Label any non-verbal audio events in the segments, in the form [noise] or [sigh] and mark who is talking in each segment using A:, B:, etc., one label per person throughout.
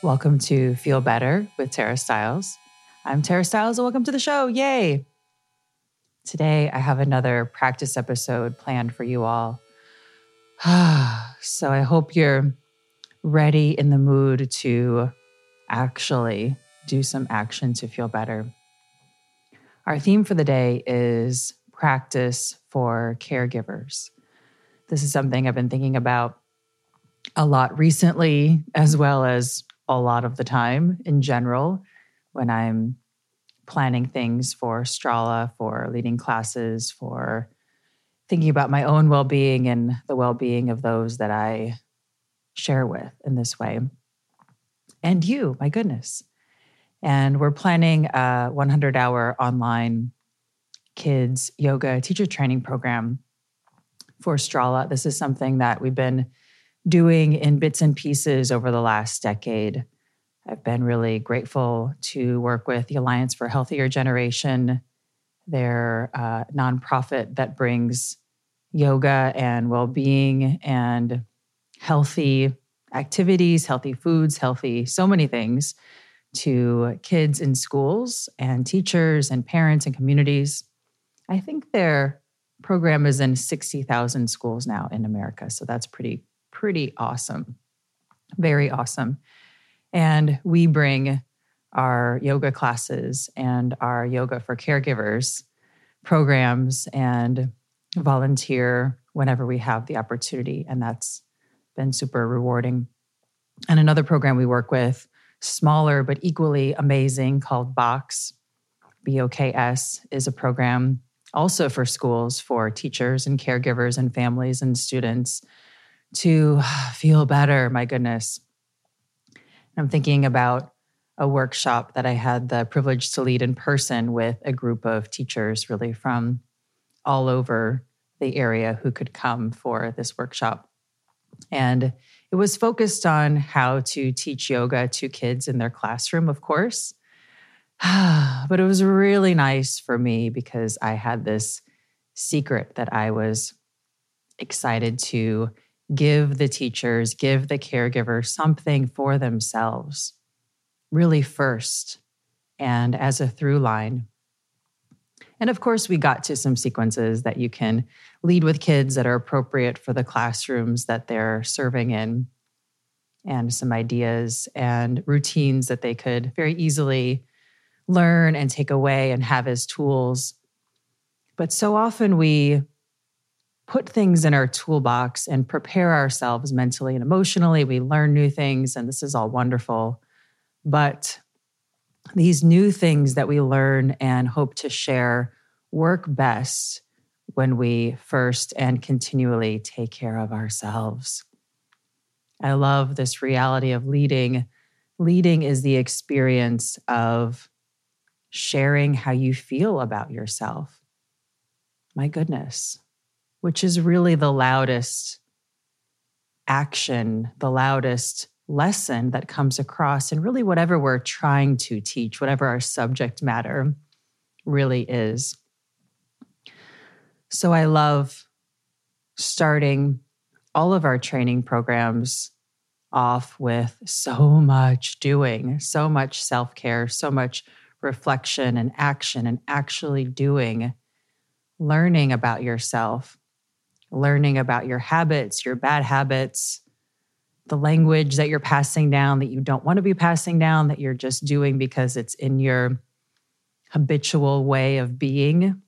A: Welcome to Feel Better with Tara Stiles. I'm Tara Stiles and welcome to the show. Yay! Today, I have another practice episode planned for you all. [sighs] so I hope you're ready in the mood to actually do some action to feel better. Our theme for the day is practice for caregivers. This is something I've been thinking about a lot recently, as well as a lot of the time in general when I'm planning things for Strala, for leading classes, for thinking about my own well being and the well being of those that I share with in this way. And you, my goodness. And we're planning a 100 hour online kids yoga teacher training program for Strala. This is something that we've been doing in bits and pieces over the last decade. I've been really grateful to work with the Alliance for Healthier Generation, their uh, nonprofit that brings yoga and well being and healthy activities, healthy foods, healthy so many things to kids in schools and teachers and parents and communities. I think their program is in 60,000 schools now in America. So that's pretty pretty awesome. Very awesome. And we bring our yoga classes and our yoga for caregivers programs and volunteer whenever we have the opportunity. And that's been super rewarding. And another program we work with, smaller but equally amazing, called Box, BOKS, is a program also for schools for teachers and caregivers and families and students to [sighs] feel better. My goodness. I'm thinking about a workshop that I had the privilege to lead in person with a group of teachers, really from all over the area who could come for this workshop. And it was focused on how to teach yoga to kids in their classroom, of course. [sighs] but it was really nice for me because I had this secret that I was excited to give the teachers, give the caregiver something for themselves, really first, and as a through line. And of course, we got to some sequences that you can lead with kids that are appropriate for the classrooms that they're serving in, and some ideas and routines that they could very easily learn and take away and have as tools. But so often we put things in our toolbox and prepare ourselves mentally and emotionally. We learn new things, and this is all wonderful. But these new things that we learn and hope to share work best when we first and continually take care of ourselves. I love this reality of leading. Leading is the experience of sharing how you feel about yourself. My goodness, which is really the loudest action, the loudest lesson that comes across, and really whatever we're trying to teach, whatever our subject matter really is. So I love starting all of our training programs off with so much doing, so much self care, so much reflection and action, and actually doing, learning about yourself, learning about your habits, your bad habits, the language that you're passing down that you don't want to be passing down, that you're just doing because it's in your habitual way of being,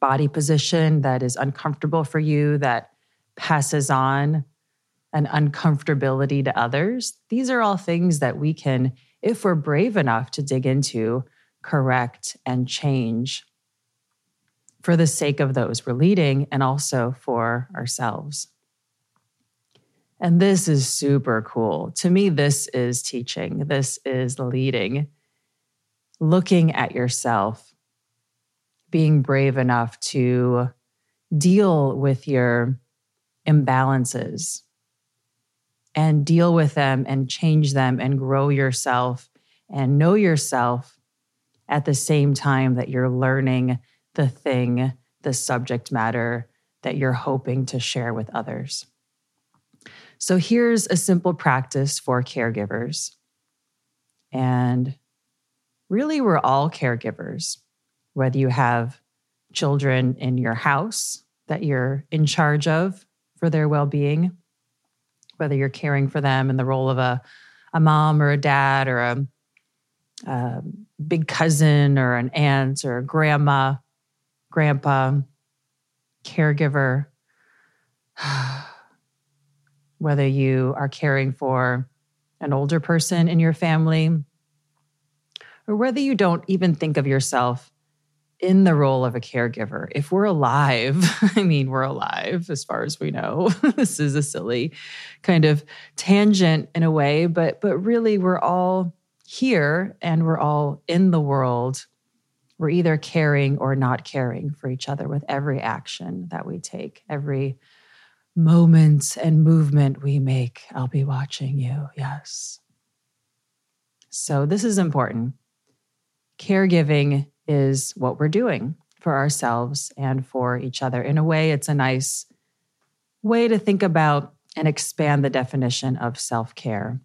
A: body position that is uncomfortable for you, that passes on an uncomfortability to others. These are all things that we can, if we're brave enough to dig into, correct and change for the sake of those we're leading and also for ourselves. And this is super cool. To me, this is teaching, this is leading, looking at yourself, being brave enough to deal with your imbalances and deal with them and change them and grow yourself and know yourself at the same time that you're learning the thing, the subject matter that you're hoping to share with others. So here's a simple practice for caregivers. And really, we're all caregivers, whether you have children in your house that you're in charge of for their well being, whether you're caring for them in the role of a, a mom or a dad or a, a big cousin or an aunt or a grandma, grandpa, caregiver. [sighs] whether you are caring for an older person in your family, or whether you don't even think of yourself in the role of a caregiver. If we're alive, [laughs] I mean, we're alive as far as we know. [laughs] this is a silly kind of tangent in a way, but but really we're all here and we're all in the world. We're either caring or not caring for each other with every action that we take, every moment and movement we make. I'll be watching you. Yes. So, this is important. Caregiving is what we're doing for ourselves and for each other. In a way, it's a nice way to think about and expand the definition of self care.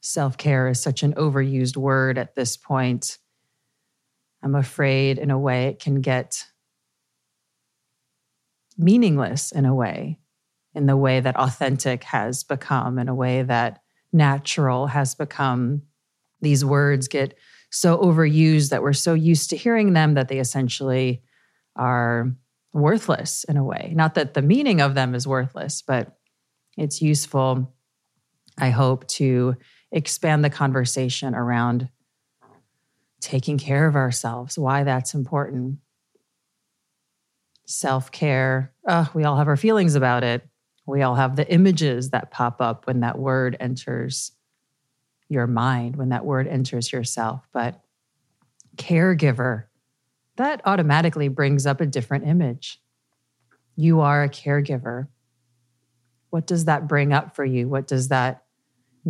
A: Self care is such an overused word at this point. I'm afraid, in a way, it can get meaningless in a way, in the way that authentic has become, in a way that natural has become. These words get so overused that we're so used to hearing them that they essentially are worthless in a way. Not that the meaning of them is worthless, but it's useful, I hope, to expand the conversation around taking care of ourselves, why that's important, self care. We all have our feelings about it. We all have the images that pop up when that word enters your mind, when that word enters yourself. But caregiver, that automatically brings up a different image. You are a caregiver. What does that bring up for you? What does that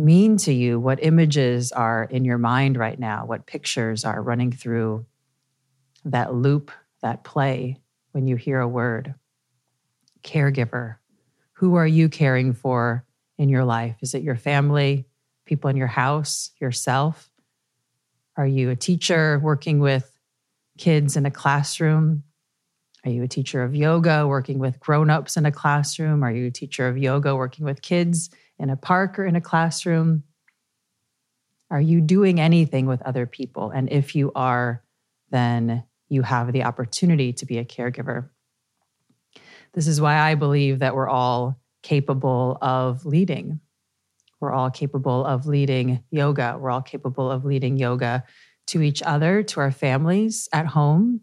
A: mean to you? What images are in your mind right now? What pictures are running through that loop, that play? when you hear a word. Caregiver. Who are you caring for in your life? Is it your family, people in your house, yourself? Are you a teacher working with kids in a classroom? Are you a teacher of yoga working with grown-ups in a classroom? Are you a teacher of yoga working with kids in a park or in a classroom? Are you doing anything with other people? And if you are, then you have the opportunity to be a caregiver. This is why I believe that we're all capable of leading. We're all capable of leading yoga. We're all capable of leading yoga to each other, to our families, at home,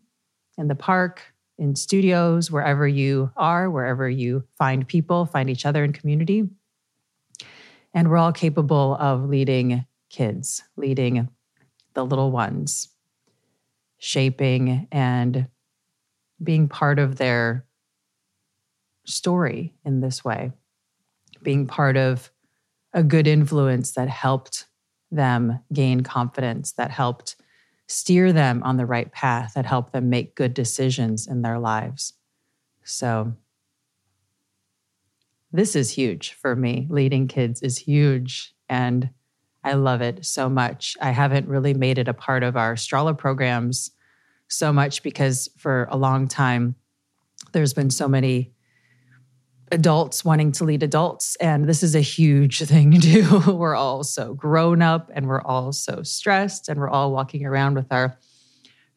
A: in the park, in studios, wherever you are, wherever you find people, find each other in community. And we're all capable of leading kids, leading the little ones shaping and being part of their story in this way, being part of a good influence that helped them gain confidence, that helped steer them on the right path, that helped them make good decisions in their lives. So, this is huge for me. Leading kids is huge. And I love it so much. I haven't really made it a part of our Strala programs so much because for a long time, there's been so many adults wanting to lead adults. And this is a huge [laughs] thing to do. we're all so grown up and we're all so stressed and we're all walking around with our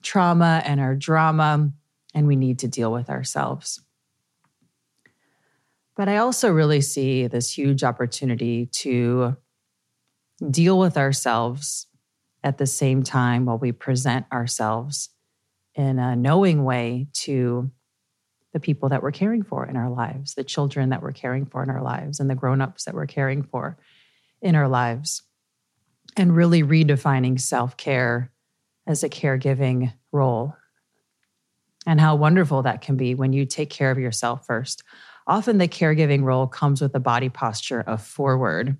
A: trauma and our drama, and we need to deal with ourselves. But I also really see this huge opportunity to deal with ourselves at the same time while we present ourselves in a knowing way to the people that we're caring for in our lives, the children that we're caring for in our lives, and the grown-ups that we're caring for in our lives. And really redefining self-care as a caregiving role. And how wonderful that can be when you take care of yourself first. Often the caregiving role comes with a body posture of forward,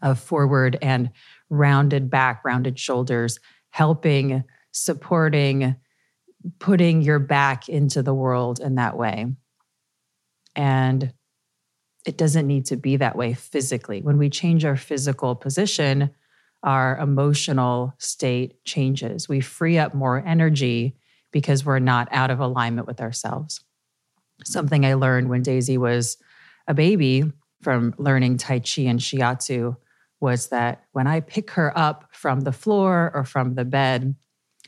A: of forward and rounded back, rounded shoulders, helping, supporting, putting your back into the world in that way. And it doesn't need to be that way physically. When we change our physical position, our emotional state changes. We free up more energy because we're not out of alignment with ourselves. Something I learned when Daisy was a baby from learning Tai Chi and Shiatsu was that when I pick her up from the floor or from the bed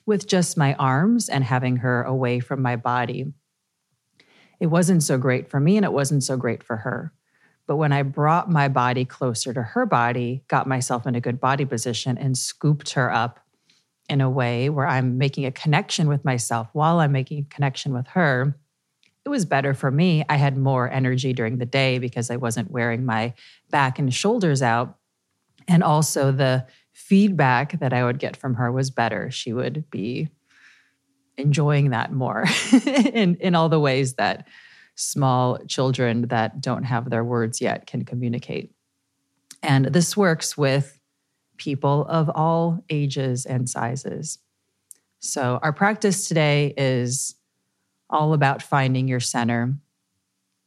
A: with just my arms and having her away from my body, it wasn't so great for me and it wasn't so great for her. But when I brought my body closer to her body, got myself in a good body position, and scooped her up in a way where I'm making a connection with myself while I'm making a connection with her, it was better for me. I had more energy during the day because I wasn't wearing my back and shoulders out. And also, the feedback that I would get from her was better. She would be enjoying that more [laughs] in, in all the ways that small children that don't have their words yet can communicate. And this works with people of all ages and sizes. So, our practice today is all about finding your center,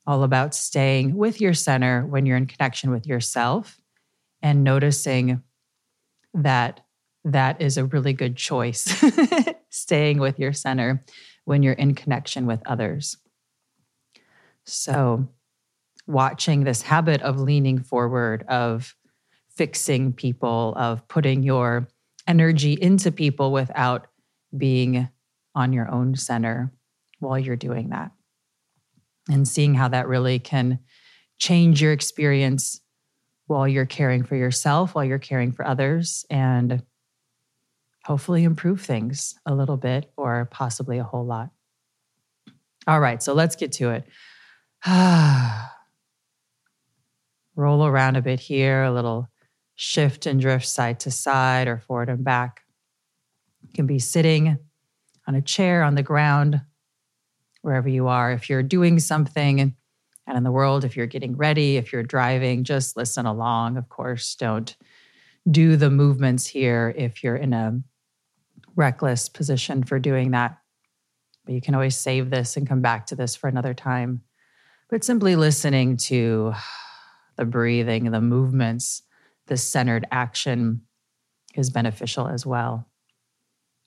A: all about staying with your center when you're in connection with yourself and noticing that that is a really good choice, [laughs] staying with your center when you're in connection with others. So, watching this habit of leaning forward, of fixing people, of putting your energy into people without being on your own center while you're doing that. And seeing how that really can change your experience while you're caring for yourself, while you're caring for others, and hopefully improve things a little bit or possibly a whole lot. All right, so let's get to it. [sighs] Roll around a bit here, a little shift and drift side to side or forward and back. You can be sitting on a chair on the ground, wherever you are. If you're doing something and in the world, if you're getting ready, if you're driving, just listen along. Of course, don't do the movements here if you're in a reckless position for doing that. But you can always save this and come back to this for another time. But simply listening to [sighs] the breathing, the movements, the centered action is beneficial as well.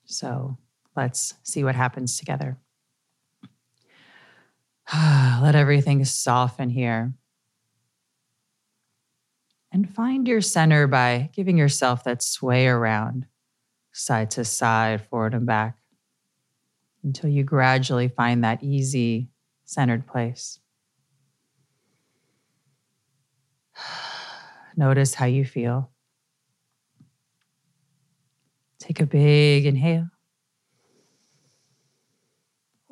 A: So let's see what happens together. [sighs] Let everything soften here. And find your center by giving yourself that sway around, side to side, forward and back, until you gradually find that easy, centered place. [sighs] Notice how you feel. Take a big inhale.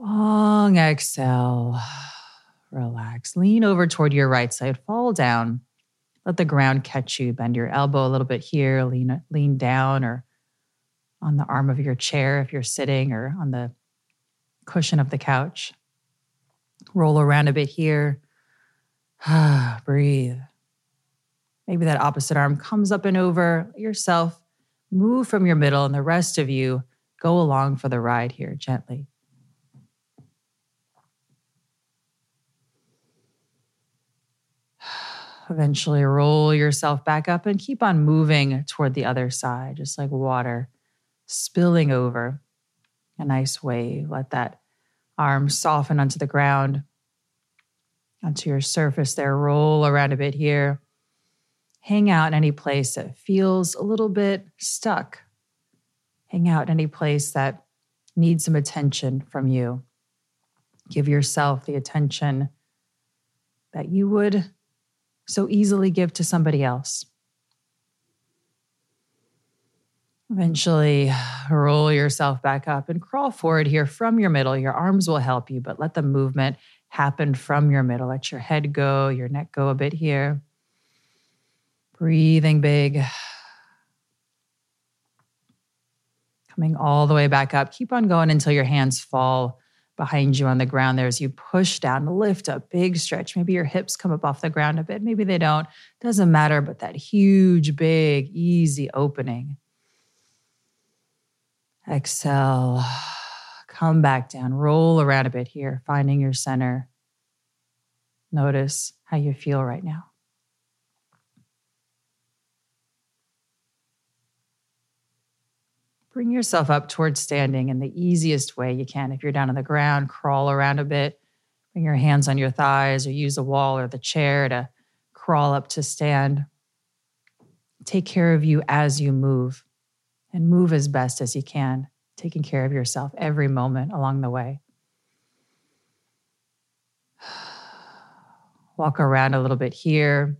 A: Long exhale. [sighs] Relax. Lean over toward your right side. Fall down. Let the ground catch you. Bend your elbow a little bit here. Lean, lean down or on the arm of your chair if you're sitting or on the cushion of the couch. Roll around a bit here. [sighs] Breathe. Maybe that opposite arm comes up and over. Let yourself move from your middle, and the rest of you go along for the ride here gently. Eventually, roll yourself back up and keep on moving toward the other side, just like water spilling over a nice wave. Let that arm soften onto the ground, onto your surface there. Roll around a bit here. Hang out in any place that feels a little bit stuck. Hang out in any place that needs some attention from you. Give yourself the attention that you would so easily give to somebody else. Eventually, [sighs] roll yourself back up and crawl forward here from your middle. Your arms will help you, but let the movement happen from your middle. Let your head go, your neck go a bit here. Breathing big. [sighs] Coming all the way back up. Keep on going until your hands fall behind you on the ground there as you push down, lift up, big stretch. Maybe your hips come up off the ground a bit, maybe they don't. Doesn't matter, but that huge, big, easy opening. Exhale. Come back down. Roll around a bit here, finding your center. Notice how you feel right now. Bring yourself up towards standing in the easiest way you can. If you're down on the ground, crawl around a bit. Bring your hands on your thighs or use the wall or the chair to crawl up to stand. Take care of you as you move and move as best as you can, taking care of yourself every moment along the way. [sighs] Walk around a little bit here.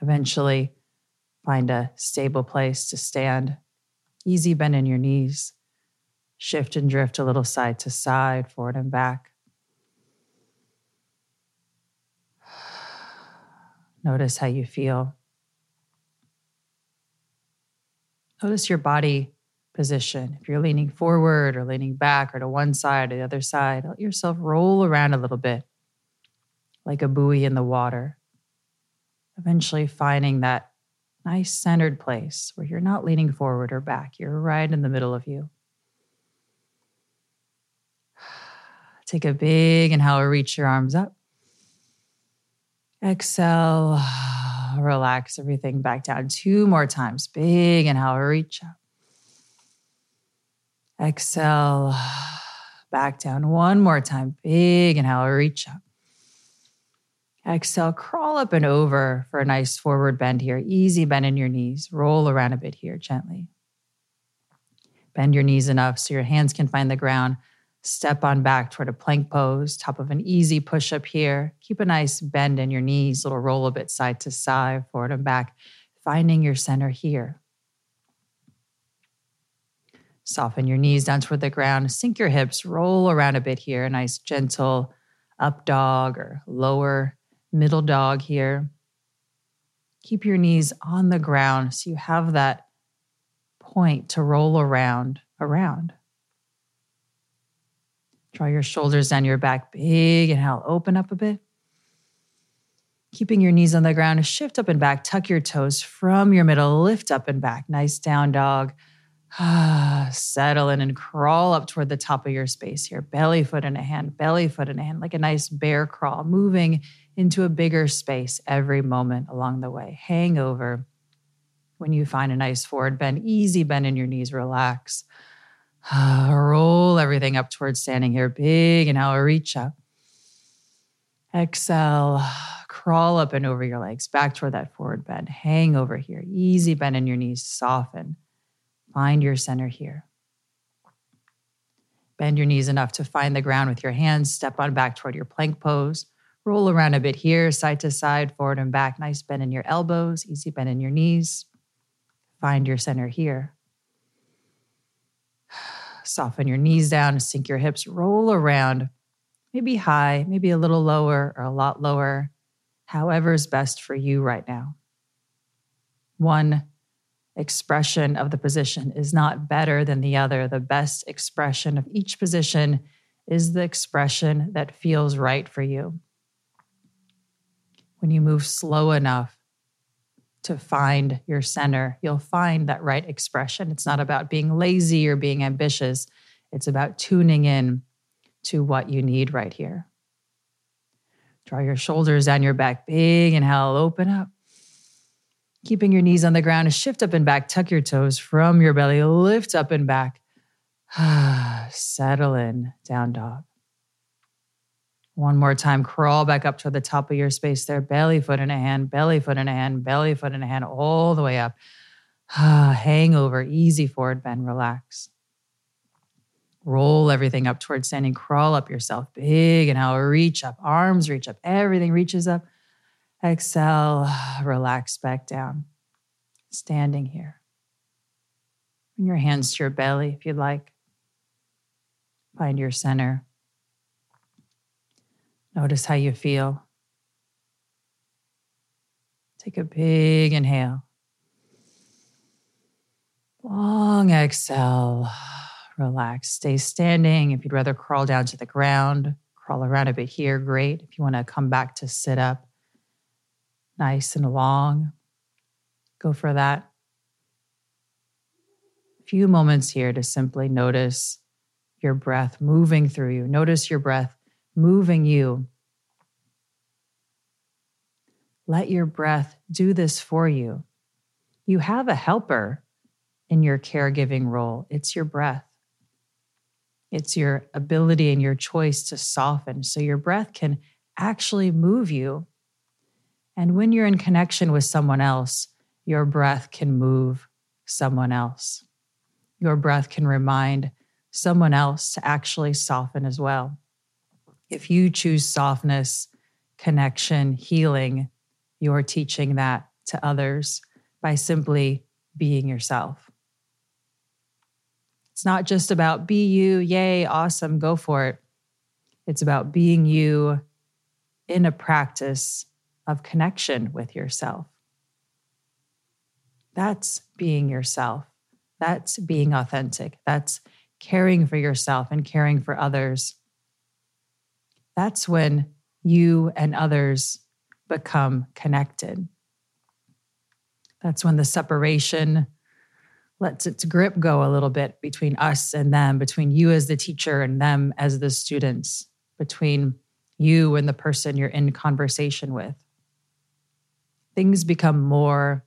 A: Eventually, find a stable place to stand. Easy bend in your knees. Shift and drift a little side to side, forward and back. Notice how you feel. Notice your body position. If you're leaning forward or leaning back or to one side or the other side, let yourself roll around a little bit like a buoy in the water. Eventually finding that nice centered place where you're not leaning forward or back, you're right in the middle of you. [sighs] Take a big inhale, reach your arms up. Exhale [sighs] relax everything back down. Two more times. Big inhale, reach up. Exhale, [sighs] back down. One more time. Big inhale, reach up. Exhale, crawl up and over for a nice forward bend here. Easy bend in your knees. Roll around a bit here gently. Bend your knees enough so your hands can find the ground. Step on back toward a plank pose, top of an easy push up here. Keep a nice bend in your knees, little roll a bit side to side, forward and back, finding your center here. Soften your knees down toward the ground, sink your hips, roll around a bit here. A nice gentle up dog or lower middle dog here. Keep your knees on the ground so you have that point to roll around around. Draw your shoulders down your back, big inhale, open up a bit. Keeping your knees on the ground, shift up and back, tuck your toes from your middle, lift up and back. Nice down dog. [sighs] Settle in and crawl up toward the top of your space here. Belly foot in a hand, belly foot in a hand, like a nice bear crawl, moving into a bigger space every moment along the way. Hang over when you find a nice forward bend, easy bend in your knees, relax. [sighs] Roll everything up towards standing here. Big now reach up. Exhale, [sighs] crawl up and over your legs, back toward that forward bend. Hang over here. Easy bend in your knees, soften. Find your center here. Bend your knees enough to find the ground with your hands. Step on back toward your plank pose. Roll around a bit here, side to side, forward and back. Nice bend in your elbows, easy bend in your knees. Find your center here. [sighs] Soften your knees down, sink your hips, roll around, maybe high, maybe a little lower or a lot lower, however is best for you right now. One expression of the position is not better than the other. The best expression of each position is the expression that feels right for you. When you move slow enough to find your center, you'll find that right expression. It's not about being lazy or being ambitious, it's about tuning in to what you need right here. Draw your shoulders down your back, big inhale, open up. Keeping your knees on the ground, shift up and back, tuck your toes from your belly, lift up and back. [sighs] Settle in, down dog. One more time, crawl back up to the top of your space there. Belly foot in a hand, belly foot in a hand, belly foot in a hand, all the way up. [sighs] Hang over, easy forward bend, relax. Roll everything up towards standing. Crawl up yourself. Big inhale. Reach up. Arms reach up. Everything reaches up. Exhale. [sighs] Relax back down. Standing here. Bring your hands to your belly if you'd like. Find your center. Notice how you feel. Take a big inhale. Long exhale. Relax. Stay standing. If you'd rather crawl down to the ground, crawl around a bit here, great. If you want to come back to sit up, nice and long, go for that. A few moments here to simply notice your breath moving through you. Notice your breath moving you. Let your breath do this for you. You have a helper in your caregiving role, it's your breath. It's your ability and your choice to soften. So your breath can actually move you. And when you're in connection with someone else, your breath can move someone else. Your breath can remind someone else to actually soften as well. If you choose softness, connection, healing, you're teaching that to others by simply being yourself. It's not just about be you, yay, awesome, go for it. It's about being you in a practice of connection with yourself. That's being yourself. That's being authentic. That's caring for yourself and caring for others. That's when you and others become connected. That's when the separation lets its grip go a little bit between us and them, between you as the teacher and them as the students, between you and the person you're in conversation with. Things become more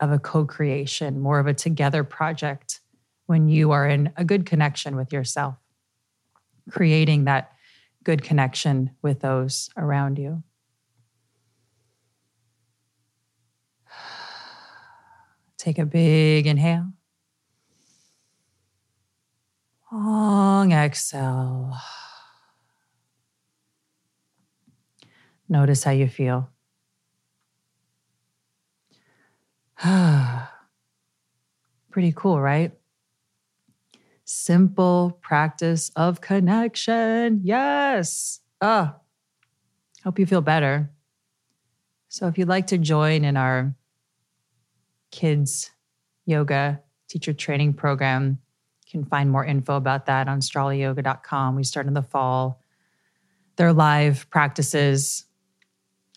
A: of a co creation, more of a together project when you are in a good connection with yourself, creating that good connection with those around you. Take a big inhale. Long exhale. Notice how you feel. [sighs] Pretty cool, right? Simple practice of connection. Yes. Ah, hope you feel better. So, if you'd like to join in our kids yoga teacher training program. You can find more info about that on stralayoga.com. We start in the fall. They're live practices,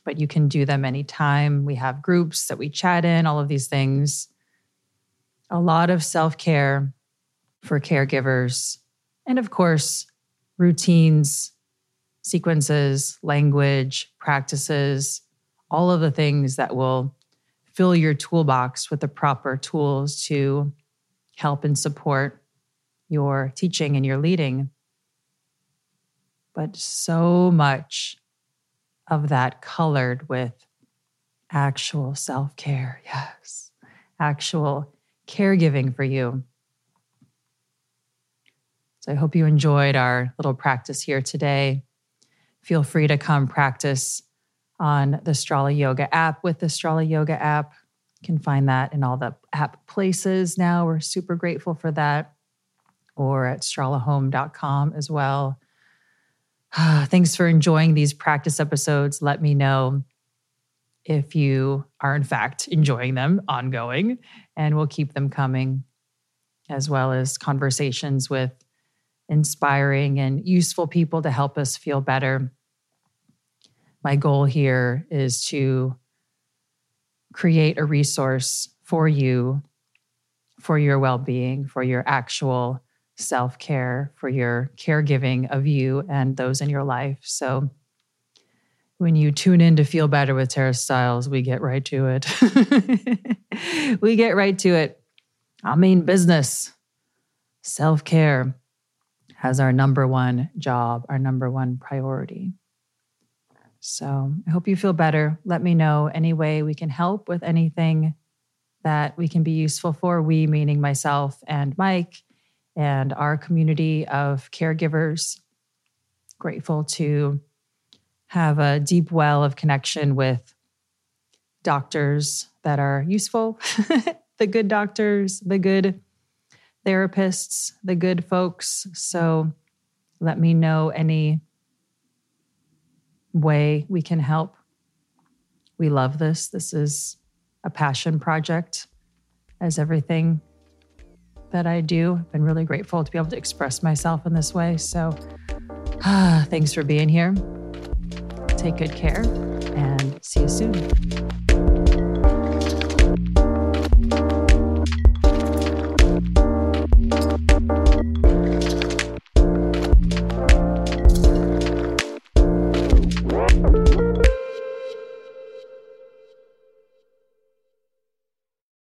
A: but you can do them anytime. We have groups that we chat in, all of these things. A lot of self care for caregivers. And of course, routines, sequences, language, practices, all of the things that will fill your toolbox with the proper tools to help and support your teaching and your leading. But so much of that colored with actual self care. [laughs] Yes, actual caregiving for you. So I hope you enjoyed our little practice here today. Feel free to come practice on the Strala Yoga app with the Strala Yoga app. You can find that in all the app places now. We're super grateful for that. Or at stralahome.com as well. [sighs] Thanks for enjoying these practice episodes. Let me know if you are, in fact, enjoying them ongoing, and we'll keep them coming, as well as conversations with inspiring and useful people to help us feel better my goal here is to create a resource for you for your well being, for your actual self care, for your caregiving of you and those in your life. So, when you tune in to feel better with Tara Stiles, we get right to it. [laughs] we get right to it. I mean, business, self care has our number one job, our number one priority. So I hope you feel better. Let me know any way we can help with anything that we can be useful for. We, meaning myself and Mike, and our community of caregivers. Grateful to have a deep well of connection with doctors that are useful, [laughs] the good doctors, the good therapists, the good folks. So let me know any way we can help. We love this. This is a passion project, as everything that I do. I've been really grateful to be able to express myself in this way. So, ah, [sighs] thanks for being here. Take good care and see you soon.